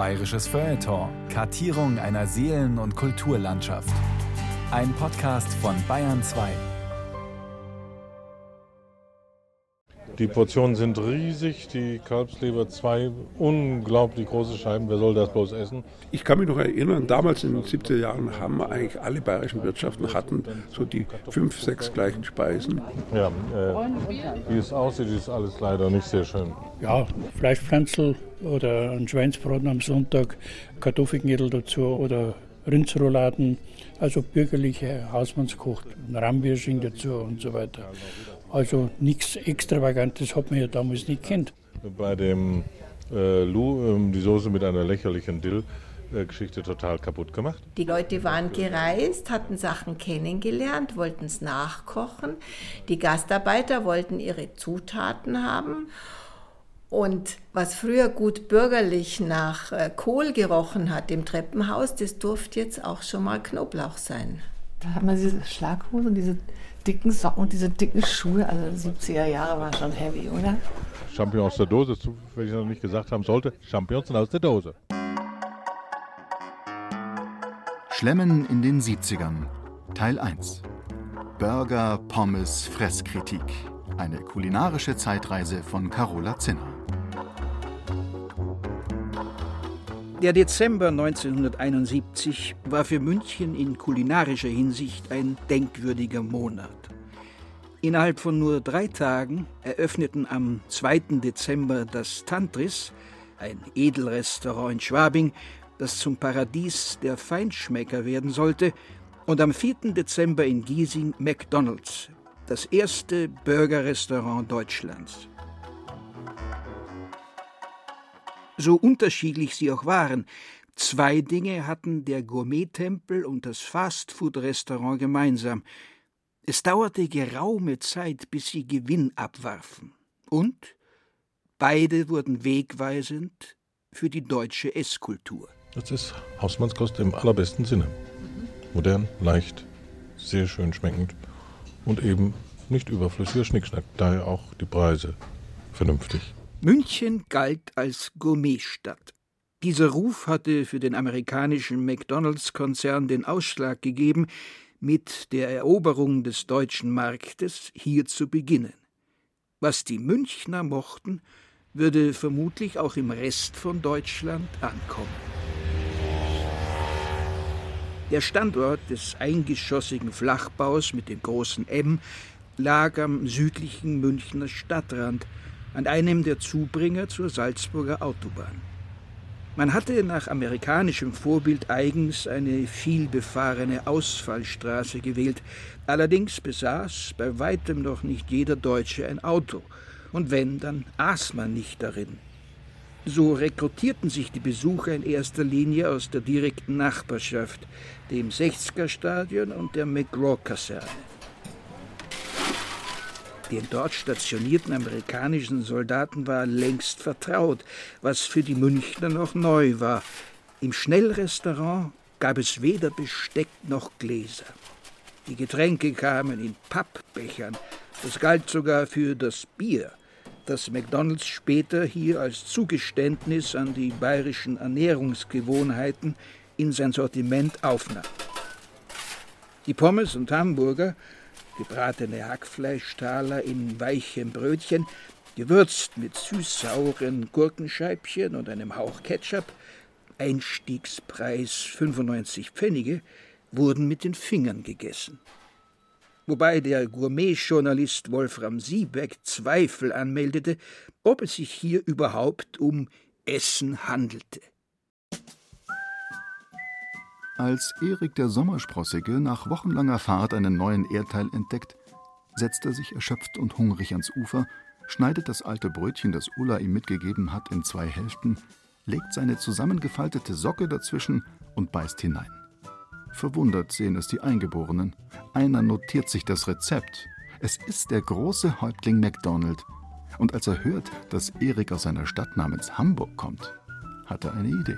Bayerisches Feuilleton. Kartierung einer Seelen- und Kulturlandschaft. Ein Podcast von Bayern 2. Die Portionen sind riesig, die Kalbsleber zwei unglaublich große Scheiben. Wer soll das bloß essen? Ich kann mich noch erinnern, damals in den 70er Jahren haben eigentlich alle bayerischen Wirtschaften hatten so die fünf, sechs gleichen Speisen. Ja, äh, wie es aussieht, ist alles leider nicht sehr schön. Ja, Fleischpflanzel oder ein Schweinsbraten am Sonntag, Kartoffelknödel dazu oder Rindsrouladen, also bürgerliche Hausmannskocht, Rahmwürsching dazu und so weiter. Also nichts Extravagantes hat man ja damals nicht kennt. Bei dem äh, Lou äh, die Soße mit einer lächerlichen Dill-Geschichte total kaputt gemacht. Die Leute waren gereist, hatten Sachen kennengelernt, wollten es nachkochen. Die Gastarbeiter wollten ihre Zutaten haben. Und was früher gut bürgerlich nach äh, Kohl gerochen hat im Treppenhaus, das durfte jetzt auch schon mal Knoblauch sein. Da hat man diese Schlaghosen, diese dicken Socken und diese dicken Schuhe. Also 70er Jahre war schon heavy, oder? Champignons aus der Dose, wenn ich noch nicht gesagt haben sollte, Champignons aus der Dose. Schlemmen in den 70ern. Teil 1. Burger, Pommes, Fresskritik. Eine kulinarische Zeitreise von Carola Zinner. Der Dezember 1971 war für München in kulinarischer Hinsicht ein denkwürdiger Monat. Innerhalb von nur drei Tagen eröffneten am 2. Dezember das Tantris, ein Edelrestaurant in Schwabing, das zum Paradies der Feinschmecker werden sollte, und am 4. Dezember in Giesing McDonald's, das erste Burgerrestaurant Deutschlands. So unterschiedlich sie auch waren, zwei Dinge hatten der Gourmet-Tempel und das Fastfood-Restaurant gemeinsam. Es dauerte geraume Zeit, bis sie Gewinn abwarfen. Und beide wurden wegweisend für die deutsche Esskultur. Das ist Hausmannskost im allerbesten Sinne. Modern, leicht, sehr schön schmeckend und eben nicht überflüssiger Schnickschnack. Daher auch die Preise vernünftig. München galt als Gourmetstadt. Dieser Ruf hatte für den amerikanischen McDonalds-Konzern den Ausschlag gegeben, mit der Eroberung des deutschen Marktes hier zu beginnen. Was die Münchner mochten, würde vermutlich auch im Rest von Deutschland ankommen. Der Standort des eingeschossigen Flachbaus mit dem großen M lag am südlichen Münchner Stadtrand, an einem der Zubringer zur Salzburger Autobahn. Man hatte nach amerikanischem Vorbild eigens eine vielbefahrene Ausfallstraße gewählt, allerdings besaß bei weitem noch nicht jeder Deutsche ein Auto, und wenn, dann aß man nicht darin. So rekrutierten sich die Besucher in erster Linie aus der direkten Nachbarschaft, dem 60er-Stadion und der McGraw-Kaserne. Den dort stationierten amerikanischen Soldaten war längst vertraut, was für die Münchner noch neu war. Im Schnellrestaurant gab es weder Besteck noch Gläser. Die Getränke kamen in Pappbechern. Das galt sogar für das Bier, das McDonalds später hier als Zugeständnis an die bayerischen Ernährungsgewohnheiten in sein Sortiment aufnahm. Die Pommes und Hamburger gebratene Hackfleischtaler in weichem Brötchen, gewürzt mit süß-sauren Gurkenscheibchen und einem Hauch Ketchup, Einstiegspreis 95 Pfennige, wurden mit den Fingern gegessen. Wobei der Gourmet-Journalist Wolfram Siebeck Zweifel anmeldete, ob es sich hier überhaupt um Essen handelte. Als Erik der Sommersprossige nach wochenlanger Fahrt einen neuen Erdteil entdeckt, setzt er sich erschöpft und hungrig ans Ufer, schneidet das alte Brötchen, das Ulla ihm mitgegeben hat, in zwei Hälften, legt seine zusammengefaltete Socke dazwischen und beißt hinein. Verwundert sehen es die Eingeborenen. Einer notiert sich das Rezept. Es ist der große Häuptling MacDonald. Und als er hört, dass Erik aus einer Stadt namens Hamburg kommt, hat er eine Idee.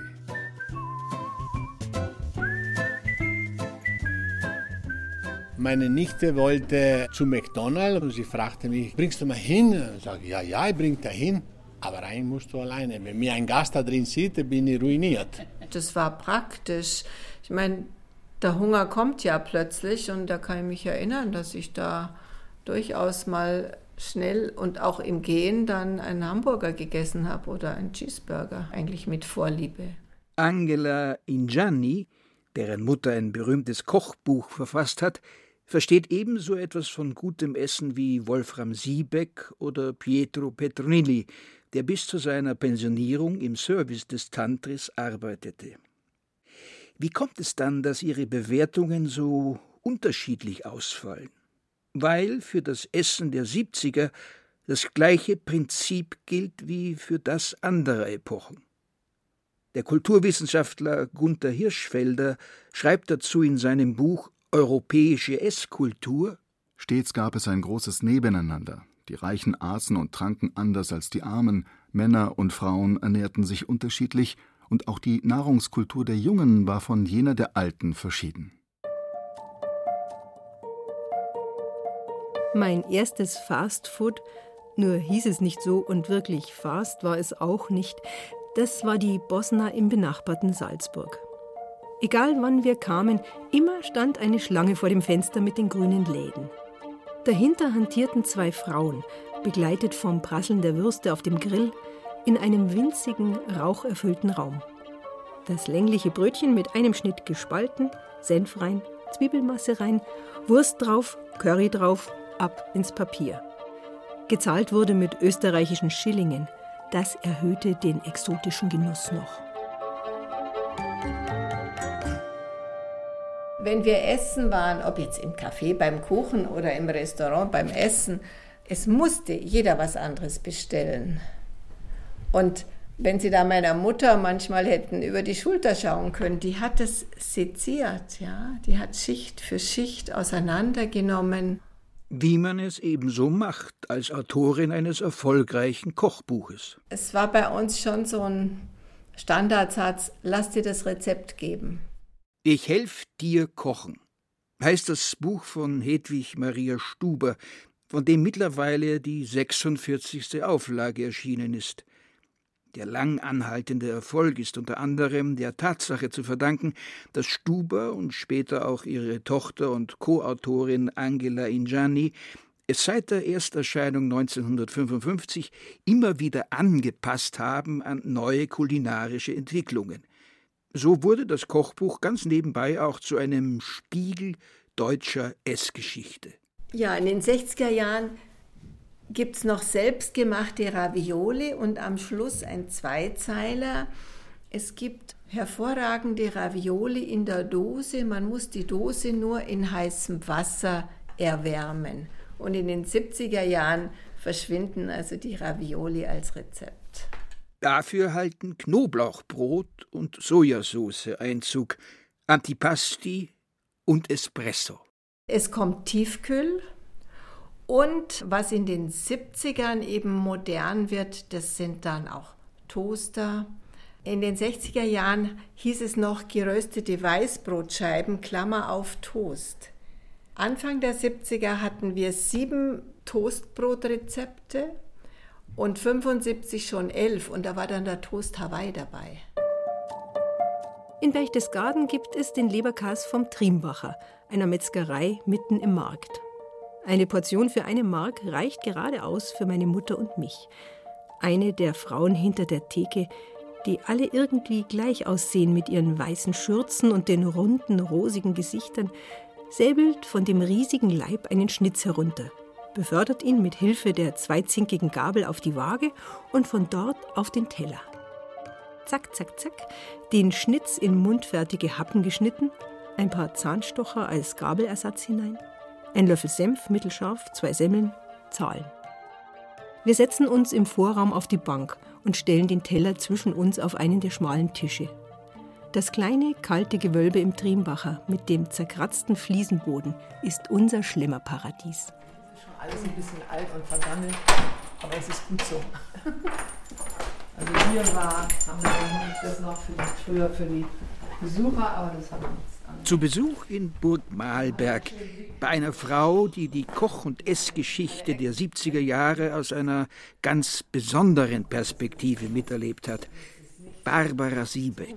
Meine Nichte wollte zu McDonald's und sie fragte mich, bringst du mal hin? Ich sage, ja, ja, ich bring da hin. Aber rein musst du alleine. Wenn mir ein Gast da drin sieht, bin ich ruiniert. Das war praktisch. Ich meine, der Hunger kommt ja plötzlich und da kann ich mich erinnern, dass ich da durchaus mal schnell und auch im Gehen dann einen Hamburger gegessen habe oder einen Cheeseburger, eigentlich mit Vorliebe. Angela Ingianni, deren Mutter ein berühmtes Kochbuch verfasst hat, versteht ebenso etwas von gutem Essen wie Wolfram Siebeck oder Pietro Petronilli, der bis zu seiner Pensionierung im Service des Tantris arbeitete. Wie kommt es dann, dass Ihre Bewertungen so unterschiedlich ausfallen? Weil für das Essen der 70er das gleiche Prinzip gilt wie für das anderer Epochen. Der Kulturwissenschaftler Gunther Hirschfelder schreibt dazu in seinem Buch Europäische Esskultur Stets gab es ein großes Nebeneinander. Die Reichen aßen und tranken anders als die Armen, Männer und Frauen ernährten sich unterschiedlich, und auch die Nahrungskultur der Jungen war von jener der Alten verschieden. Mein erstes Fastfood, nur hieß es nicht so und wirklich fast war es auch nicht, das war die Bosna im benachbarten Salzburg. Egal wann wir kamen, immer stand eine Schlange vor dem Fenster mit den grünen Läden. Dahinter hantierten zwei Frauen, begleitet vom Prasseln der Würste auf dem Grill, in einem winzigen, raucherfüllten Raum. Das längliche Brötchen mit einem Schnitt gespalten, Senf rein, Zwiebelmasse rein, Wurst drauf, Curry drauf, ab ins Papier. Gezahlt wurde mit österreichischen Schillingen. Das erhöhte den exotischen Genuss noch. Wenn wir essen waren, ob jetzt im Café beim Kuchen oder im Restaurant beim Essen, es musste jeder was anderes bestellen. Und wenn Sie da meiner Mutter manchmal hätten über die Schulter schauen können, die hat es seziert, ja, die hat Schicht für Schicht auseinandergenommen. Wie man es ebenso macht als Autorin eines erfolgreichen Kochbuches. Es war bei uns schon so ein Standardsatz, lass dir das Rezept geben. Ich helf dir kochen, heißt das Buch von Hedwig Maria Stuber, von dem mittlerweile die 46. Auflage erschienen ist. Der lang anhaltende Erfolg ist unter anderem der Tatsache zu verdanken, dass Stuber und später auch ihre Tochter und Co-Autorin Angela Ingianni es seit der Ersterscheinung 1955 immer wieder angepasst haben an neue kulinarische Entwicklungen. So wurde das Kochbuch ganz nebenbei auch zu einem Spiegel deutscher Essgeschichte. Ja, in den 60er Jahren gibt es noch selbstgemachte Ravioli und am Schluss ein Zweizeiler. Es gibt hervorragende Ravioli in der Dose. Man muss die Dose nur in heißem Wasser erwärmen. Und in den 70er Jahren verschwinden also die Ravioli als Rezept. Dafür halten Knoblauchbrot und Sojasauce Einzug, Antipasti und Espresso. Es kommt Tiefkühl und was in den 70ern eben modern wird, das sind dann auch Toaster. In den 60er Jahren hieß es noch geröstete Weißbrotscheiben, Klammer auf Toast. Anfang der 70er hatten wir sieben Toastbrotrezepte und 75 schon elf und da war dann der Toast Hawaii dabei. In Berchtesgaden gibt es den Leberkas vom Triembacher, einer Metzgerei mitten im Markt. Eine Portion für eine Mark reicht gerade aus für meine Mutter und mich. Eine der Frauen hinter der Theke, die alle irgendwie gleich aussehen mit ihren weißen Schürzen und den runden, rosigen Gesichtern, säbelt von dem riesigen Leib einen Schnitz herunter, befördert ihn mit Hilfe der zweizinkigen Gabel auf die Waage und von dort auf den Teller. Zack, zack, zack, den Schnitz in mundfertige Happen geschnitten, ein paar Zahnstocher als Gabelersatz hinein, ein Löffel Senf, mittelscharf, zwei Semmeln, Zahlen. Wir setzen uns im Vorraum auf die Bank und stellen den Teller zwischen uns auf einen der schmalen Tische. Das kleine, kalte Gewölbe im Triembacher mit dem zerkratzten Fliesenboden ist unser Schlemmerparadies. Schon alles ein bisschen alt und vergammelt, aber es ist gut so. Also hier war, haben wir das noch für die, früher für die Besucher, aber das haben wir jetzt Zu Besuch in Burg Mahlberg bei einer Frau, die die Koch- und Essgeschichte der 70er Jahre aus einer ganz besonderen Perspektive miterlebt hat. Barbara Siebeck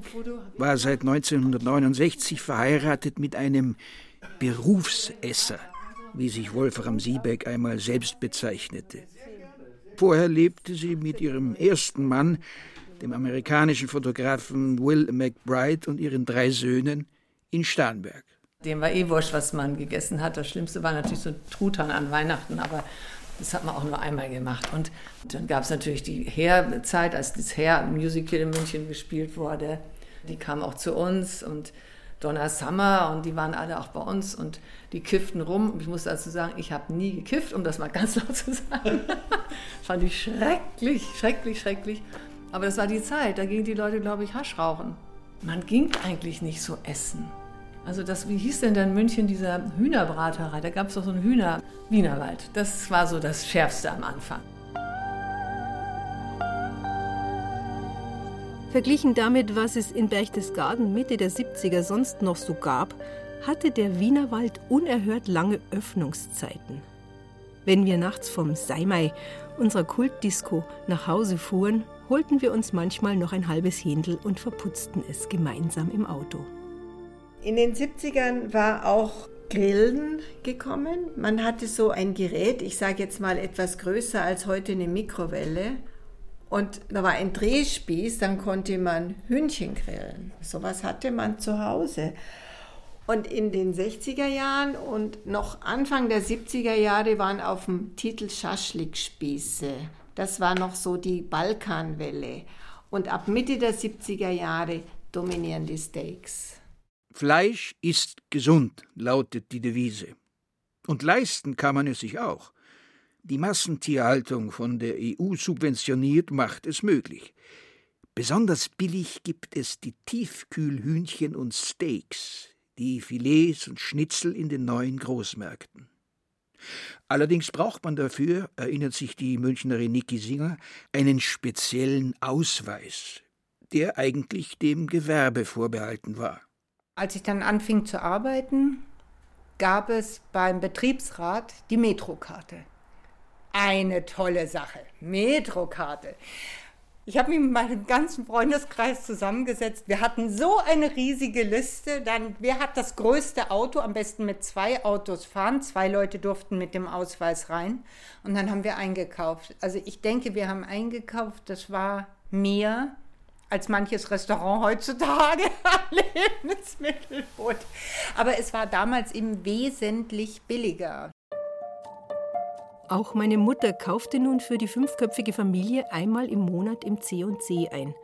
war seit 1969 verheiratet mit einem Berufsesser, wie sich Wolfram Siebeck einmal selbst bezeichnete. Vorher lebte sie mit ihrem ersten Mann, dem amerikanischen Fotografen Will McBride und ihren drei Söhnen in Starnberg. Dem war eh wurscht, was man gegessen hat. Das Schlimmste war natürlich so Truthahn an Weihnachten, aber das hat man auch nur einmal gemacht. Und dann gab es natürlich die Hair-Zeit, als das Hair-Musical in München gespielt wurde. Die kam auch zu uns und Donna Summer und die waren alle auch bei uns und die kifften rum. Ich muss dazu sagen, ich habe nie gekifft, um das mal ganz laut zu sagen. Fand ich schrecklich, schrecklich, schrecklich. Aber das war die Zeit, da gingen die Leute, glaube ich, Hasch rauchen. Man ging eigentlich nicht so essen. Also das, wie hieß denn denn in München dieser Hühnerbraterei? Da gab es doch so einen Hühner Wienerwald. Das war so das Schärfste am Anfang. Verglichen damit, was es in Berchtesgaden Mitte der 70er sonst noch so gab, hatte der Wienerwald unerhört lange Öffnungszeiten. Wenn wir nachts vom Seimai, unserer Kultdisco, nach Hause fuhren, holten wir uns manchmal noch ein halbes Händel und verputzten es gemeinsam im Auto. In den 70ern war auch Grillen gekommen. Man hatte so ein Gerät, ich sage jetzt mal etwas größer als heute eine Mikrowelle. Und da war ein Drehspieß, dann konnte man Hühnchen grillen. Sowas hatte man zu Hause. Und in den 60er Jahren und noch Anfang der 70er Jahre waren auf dem Titel Schaschlikspieße. Das war noch so die Balkanwelle. Und ab Mitte der 70er Jahre dominieren die Steaks. Fleisch ist gesund, lautet die Devise. Und leisten kann man es sich auch. Die Massentierhaltung von der EU subventioniert macht es möglich. Besonders billig gibt es die Tiefkühlhühnchen und Steaks, die Filets und Schnitzel in den neuen Großmärkten. Allerdings braucht man dafür, erinnert sich die Münchnerin Niki Singer, einen speziellen Ausweis, der eigentlich dem Gewerbe vorbehalten war. Als ich dann anfing zu arbeiten, gab es beim Betriebsrat die Metrokarte. Eine tolle Sache. Metrokarte. Ich habe mich mit meinem ganzen Freundeskreis zusammengesetzt. Wir hatten so eine riesige Liste. Dann, wer hat das größte Auto? Am besten mit zwei Autos fahren. Zwei Leute durften mit dem Ausweis rein. Und dann haben wir eingekauft. Also ich denke, wir haben eingekauft. Das war mehr als manches Restaurant heutzutage Lebensmittel. Aber es war damals eben wesentlich billiger. Auch meine Mutter kaufte nun für die fünfköpfige Familie einmal im Monat im C&C ein.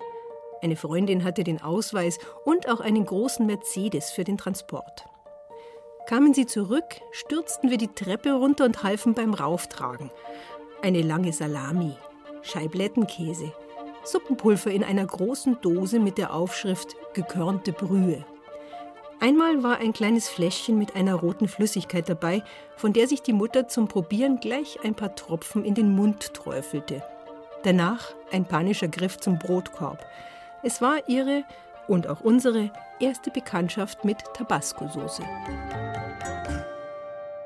Eine Freundin hatte den Ausweis und auch einen großen Mercedes für den Transport. Kamen sie zurück, stürzten wir die Treppe runter und halfen beim Rauftragen. Eine lange Salami, Scheiblettenkäse, Suppenpulver in einer großen Dose mit der Aufschrift gekörnte Brühe. Einmal war ein kleines Fläschchen mit einer roten Flüssigkeit dabei, von der sich die Mutter zum Probieren gleich ein paar Tropfen in den Mund träufelte. Danach ein panischer Griff zum Brotkorb. Es war ihre und auch unsere erste Bekanntschaft mit Tabasco-Soße.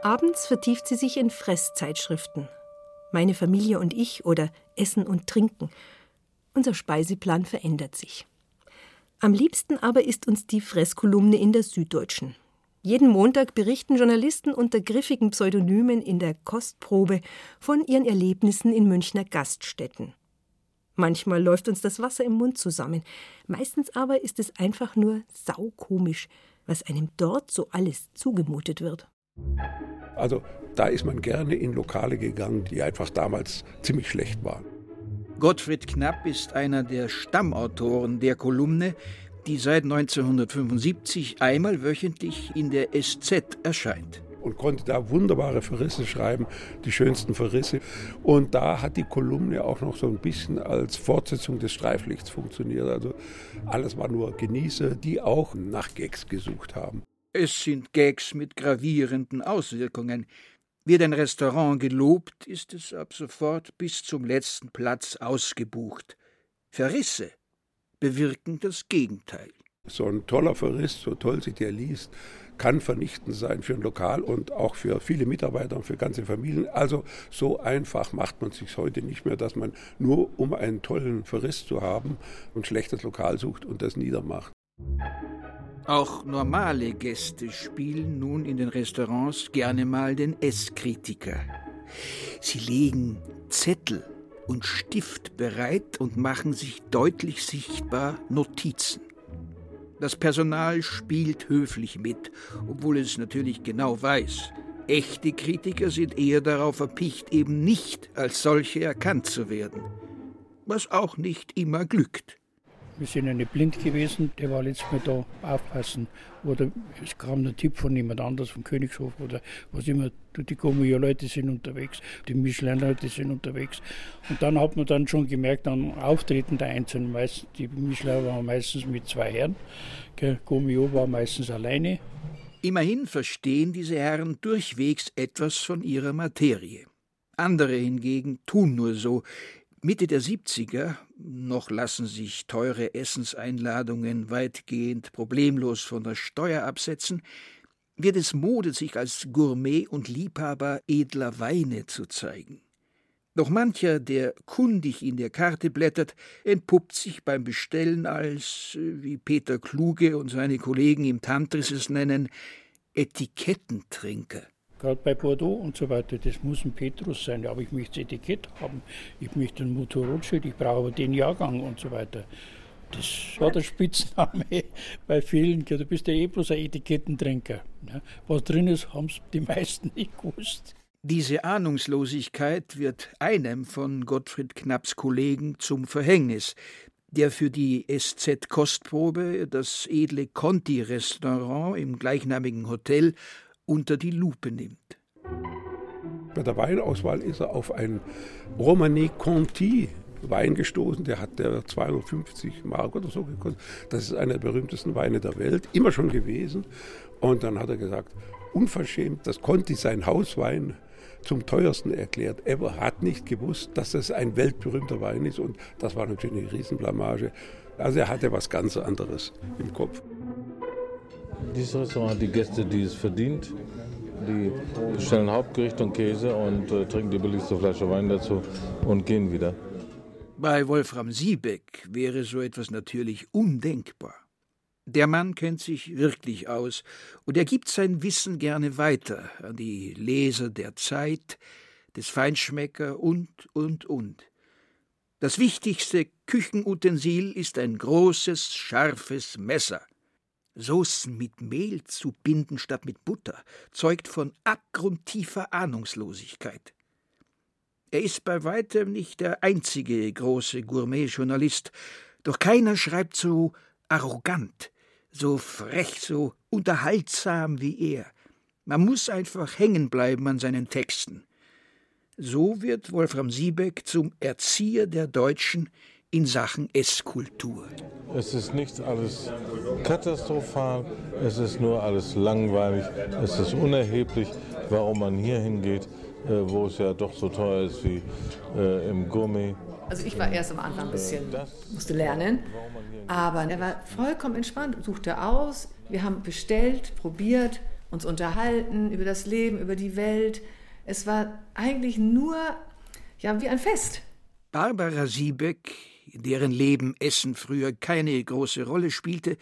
Abends vertieft sie sich in Fresszeitschriften. Meine Familie und ich oder Essen und Trinken – unser Speiseplan verändert sich. Am liebsten aber ist uns die Fresskolumne in der Süddeutschen. Jeden Montag berichten Journalisten unter griffigen Pseudonymen in der Kostprobe von ihren Erlebnissen in Münchner Gaststätten. Manchmal läuft uns das Wasser im Mund zusammen, meistens aber ist es einfach nur saukomisch, was einem dort so alles zugemutet wird. Also da ist man gerne in Lokale gegangen, die einfach damals ziemlich schlecht waren. Gottfried Knapp ist einer der Stammautoren der Kolumne, die seit 1975 einmal wöchentlich in der SZ erscheint. Und konnte da wunderbare Verrisse schreiben, die schönsten Verrisse. Und da hat die Kolumne auch noch so ein bisschen als Fortsetzung des Streiflichts funktioniert. Also alles war nur Genießer, die auch nach Gags gesucht haben. Es sind Gags mit gravierenden Auswirkungen. Wird ein Restaurant gelobt, ist es ab sofort bis zum letzten Platz ausgebucht. Verrisse bewirken das Gegenteil. So ein toller Verriss, so toll sich der liest, kann vernichtend sein für ein Lokal und auch für viele Mitarbeiter und für ganze Familien. Also so einfach macht man sich heute nicht mehr, dass man nur um einen tollen Verriss zu haben ein schlechtes Lokal sucht und das niedermacht. Auch normale Gäste spielen nun in den Restaurants gerne mal den Esskritiker. Sie legen Zettel und Stift bereit und machen sich deutlich sichtbar Notizen. Das Personal spielt höflich mit, obwohl es natürlich genau weiß. Echte Kritiker sind eher darauf erpicht, eben nicht als solche erkannt zu werden. Was auch nicht immer glückt. Wir sind ja nicht blind gewesen, der war letztes Mal da aufpassen. Oder es kam ein Tipp von jemand anders, vom Königshof oder was immer. Die Gourmet-Leute sind unterwegs, die Michelin-Leute sind unterwegs. Und dann hat man dann schon gemerkt, am Auftreten der Einzelnen, meistens, die Michelin waren meistens mit zwei Herren, Gourmet war meistens alleine. Immerhin verstehen diese Herren durchwegs etwas von ihrer Materie. Andere hingegen tun nur so, Mitte der 70er, noch lassen sich teure Essenseinladungen weitgehend problemlos von der Steuer absetzen, wird es Mode, sich als Gourmet und Liebhaber edler Weine zu zeigen. Doch mancher, der kundig in der Karte blättert, entpuppt sich beim Bestellen als, wie Peter Kluge und seine Kollegen im Tantris es nennen, Etikettentrinker. Gerade bei Bordeaux und so weiter, das muss ein Petrus sein. Aber ich möchte das Etikett haben. Ich möchte ein Motor Rothschild, ich brauche aber den Jahrgang und so weiter. Das war der Spitzname bei vielen. Du bist ja eh bloß ein Etikettentrinker. Was drin ist, haben die meisten nicht gewusst. Diese Ahnungslosigkeit wird einem von Gottfried Knapps Kollegen zum Verhängnis, der für die SZ Kostprobe das edle Conti-Restaurant im gleichnamigen Hotel unter die Lupe nimmt. Bei der Weinauswahl ist er auf einen Romanée Conti Wein gestoßen, der hat der 250 Mark oder so gekostet. Das ist einer der berühmtesten Weine der Welt, immer schon gewesen. Und dann hat er gesagt, unverschämt, das Conti sein Hauswein zum teuersten erklärt. Er hat nicht gewusst, dass das ein weltberühmter Wein ist und das war natürlich eine Riesenblamage. Also er hatte was ganz anderes im Kopf. Dieses Restaurant hat die Gäste, die es verdient. Die bestellen Hauptgericht und Käse und äh, trinken die billigste Flasche Wein dazu und gehen wieder. Bei Wolfram Siebeck wäre so etwas natürlich undenkbar. Der Mann kennt sich wirklich aus und er gibt sein Wissen gerne weiter an die Leser der Zeit, des Feinschmecker und, und, und. Das wichtigste Küchenutensil ist ein großes, scharfes Messer. Soßen mit Mehl zu binden statt mit Butter, zeugt von abgrundtiefer Ahnungslosigkeit. Er ist bei weitem nicht der einzige große Gourmet-Journalist, doch keiner schreibt so arrogant, so frech, so unterhaltsam wie er. Man muss einfach hängen bleiben an seinen Texten. So wird Wolfram Siebeck zum Erzieher der Deutschen in Sachen Esskultur. Es ist nicht alles katastrophal, es ist nur alles langweilig, es ist unerheblich, warum man hier hingeht, äh, wo es ja doch so teuer ist wie äh, im Gourmet. Also ich war erst am Anfang ein bisschen, musste lernen, aber er war vollkommen entspannt, suchte aus, wir haben bestellt, probiert, uns unterhalten über das Leben, über die Welt. Es war eigentlich nur ja, wie ein Fest. Barbara Siebeck in deren Leben Essen früher keine große Rolle spielte,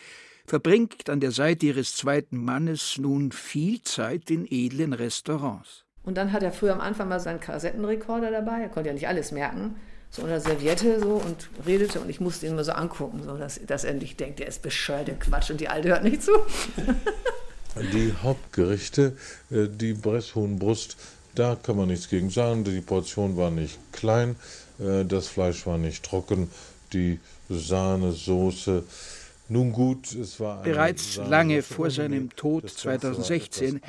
verbringt an der Seite ihres zweiten Mannes nun viel Zeit in edlen Restaurants. Und dann hat er früher am Anfang mal seinen Kassettenrekorder dabei, er konnte ja nicht alles merken, so unter Serviette so und redete und ich musste ihn immer so angucken, so dass, dass er nicht denkt, der ist bescheuert, der Quatsch und die Alte hört nicht zu. Die Hauptgerichte, äh, die Bresshuhnbrust, da kann man nichts gegen sagen, die Portion war nicht klein, äh, das Fleisch war nicht trocken, die Sahnesoße. Nun gut, es war bereits lange vor seinem Tod 2016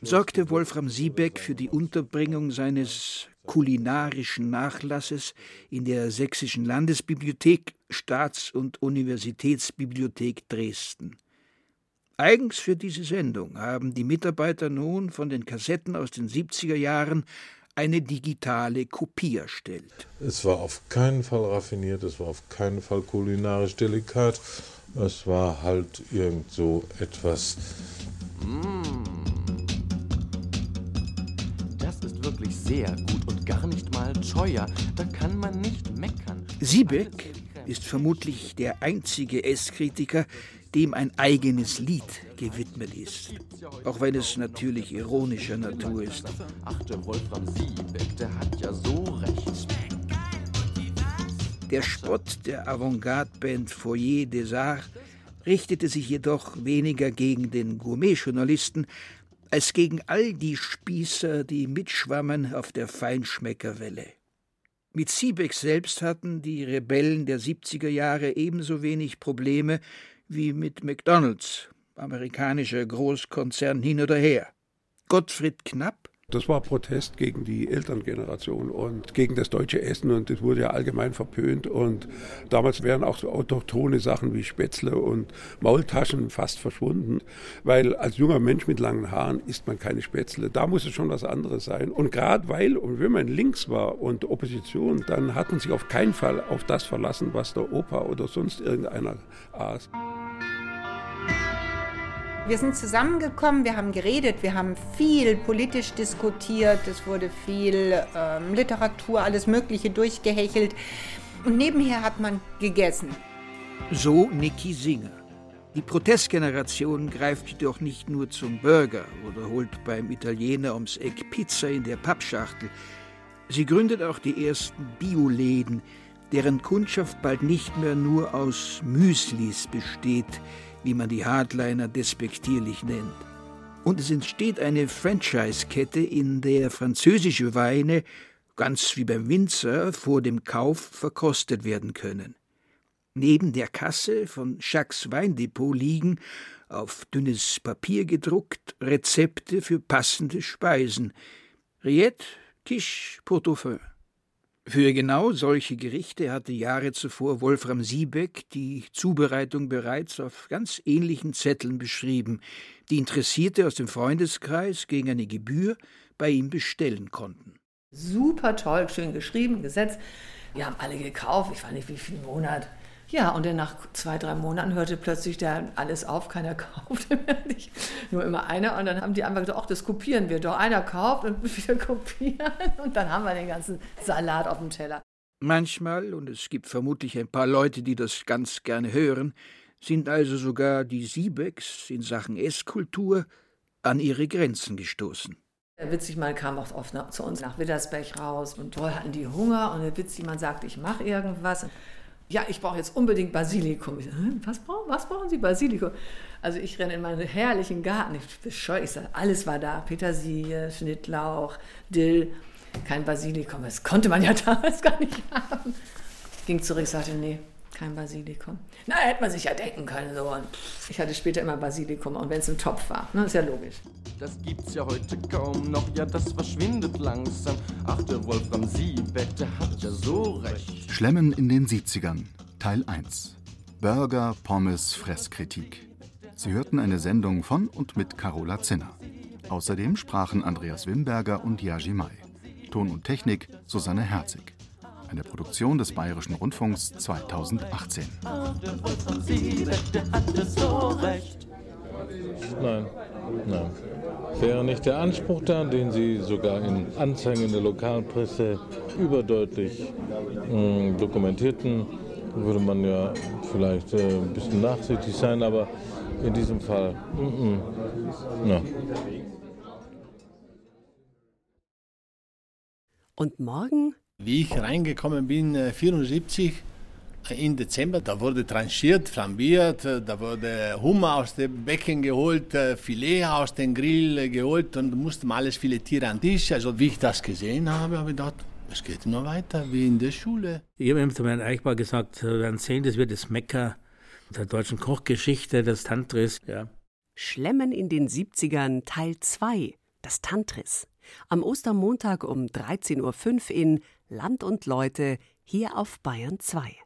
sorgte Wolfram Siebeck für die Unterbringung seines kulinarischen Nachlasses in der Sächsischen Landesbibliothek, Staats- und Universitätsbibliothek Dresden. Eigens für diese Sendung haben die Mitarbeiter nun von den Kassetten aus den 70er Jahren eine digitale Kopie erstellt. Es war auf keinen Fall raffiniert, es war auf keinen Fall kulinarisch delikat Es war halt irgend so etwas. Das ist wirklich sehr gut und gar nicht mal teuer. Da kann man nicht meckern. Siebeck ist vermutlich der einzige Esskritiker, dem ein eigenes Lied gewidmet ist. Auch wenn es natürlich ironischer Natur ist. Ach, der Wolfram Siebeck, der hat ja so recht. Der Spott der Avantgarde-Band Foyer des Arts richtete sich jedoch weniger gegen den Gourmet-Journalisten als gegen all die Spießer, die mitschwammen auf der Feinschmeckerwelle. Mit Siebeck selbst hatten die Rebellen der 70er Jahre ebenso wenig Probleme wie mit McDonalds, amerikanischer Großkonzern hin oder her. Gottfried Knapp das war Protest gegen die Elterngeneration und gegen das deutsche Essen und das wurde ja allgemein verpönt und damals wären auch so autochtone Sachen wie Spätzle und Maultaschen fast verschwunden, weil als junger Mensch mit langen Haaren isst man keine Spätzle. Da muss es schon was anderes sein und gerade weil und wenn man links war und Opposition, dann hat man sich auf keinen Fall auf das verlassen, was der Opa oder sonst irgendeiner aß. Wir sind zusammengekommen, wir haben geredet, wir haben viel politisch diskutiert, es wurde viel ähm, Literatur, alles Mögliche durchgehechelt. Und nebenher hat man gegessen. So Niki Singer. Die Protestgeneration greift jedoch nicht nur zum Burger oder holt beim Italiener ums Eck Pizza in der Pappschachtel. Sie gründet auch die ersten Bioläden, deren Kundschaft bald nicht mehr nur aus Müslis besteht, wie man die Hardliner despektierlich nennt. Und es entsteht eine Franchise-Kette, in der französische Weine, ganz wie beim Winzer, vor dem Kauf verkostet werden können. Neben der Kasse von Jacques Weindepot liegen, auf dünnes Papier gedruckt, Rezepte für passende Speisen. Riette, Quiche, Pot-au-Feu. Für genau solche Gerichte hatte Jahre zuvor Wolfram Siebeck die Zubereitung bereits auf ganz ähnlichen Zetteln beschrieben, die Interessierte aus dem Freundeskreis gegen eine Gebühr bei ihm bestellen konnten. Super toll, schön geschrieben, gesetzt. Wir haben alle gekauft, ich weiß nicht wie viel Monat. Ja, und dann nach zwei, drei Monaten hörte plötzlich der alles auf, keiner kaufte mehr, nicht, nur immer einer. Und dann haben die einfach gesagt, ach, das kopieren wir doch. Einer kauft und wieder kopieren. Und dann haben wir den ganzen Salat auf dem Teller. Manchmal, und es gibt vermutlich ein paar Leute, die das ganz gerne hören, sind also sogar die Siebecks in Sachen Esskultur an ihre Grenzen gestoßen. Witzig, man kam auch oft nach, zu uns nach Widdersberg raus und toll hatten die Hunger und der witzig, man sagt, ich mache irgendwas ja, ich brauche jetzt unbedingt Basilikum. Ich, was, brauchen, was brauchen Sie Basilikum? Also ich renne in meinen herrlichen Garten. Ich bescheu, ich sage, alles war da. Petersilie, Schnittlauch, Dill, kein Basilikum. Das konnte man ja damals gar nicht haben. Ich ging zurück, sagte, nee, kein Basilikum. Na, hätte man sich ja denken können. So. Ich hatte später immer Basilikum, und wenn es im Topf war. Ne, ist ja logisch. Das gibt's ja heute kaum noch, ja, das verschwindet langsam. Ach, der Wolfram Siebeck, der hat ja so recht. Schlemmen in den 70ern, Teil 1. Burger, Pommes, Fresskritik. Sie hörten eine Sendung von und mit Carola Zinner. Außerdem sprachen Andreas Wimberger und Yaji Mai. Ton und Technik Susanne Herzig. Eine Produktion des Bayerischen Rundfunks 2018. Nein, nein. Wäre nicht der Anspruch da, den Sie sogar in Anzeigen in der Lokalpresse überdeutlich mh, hm, dokumentierten, würde man ja vielleicht äh, ein bisschen nachsichtig sein, aber in diesem Fall, mm, mm, Und morgen wie ich reingekommen bin, 1974, äh, im Dezember, da wurde tranchiert, flambiert, äh, da wurde Hummer aus dem Becken geholt, äh, Filet aus dem Grill geholt und mussten alles Filetiere an Tisch. Also wie ich das gesehen habe, habe ich gedacht, es geht nur weiter wie in der Schule. Ich habe immer zu Herrn Eichbau gesagt, wir werden sehen, das wird das Mecker der deutschen Kochgeschichte, das Tantris. Ja. Schlemmen in den 70ern Teil 2, das Tantris. Am Ostermontag um 13.05 Uhr in Land und Leute hier auf Bayern 2.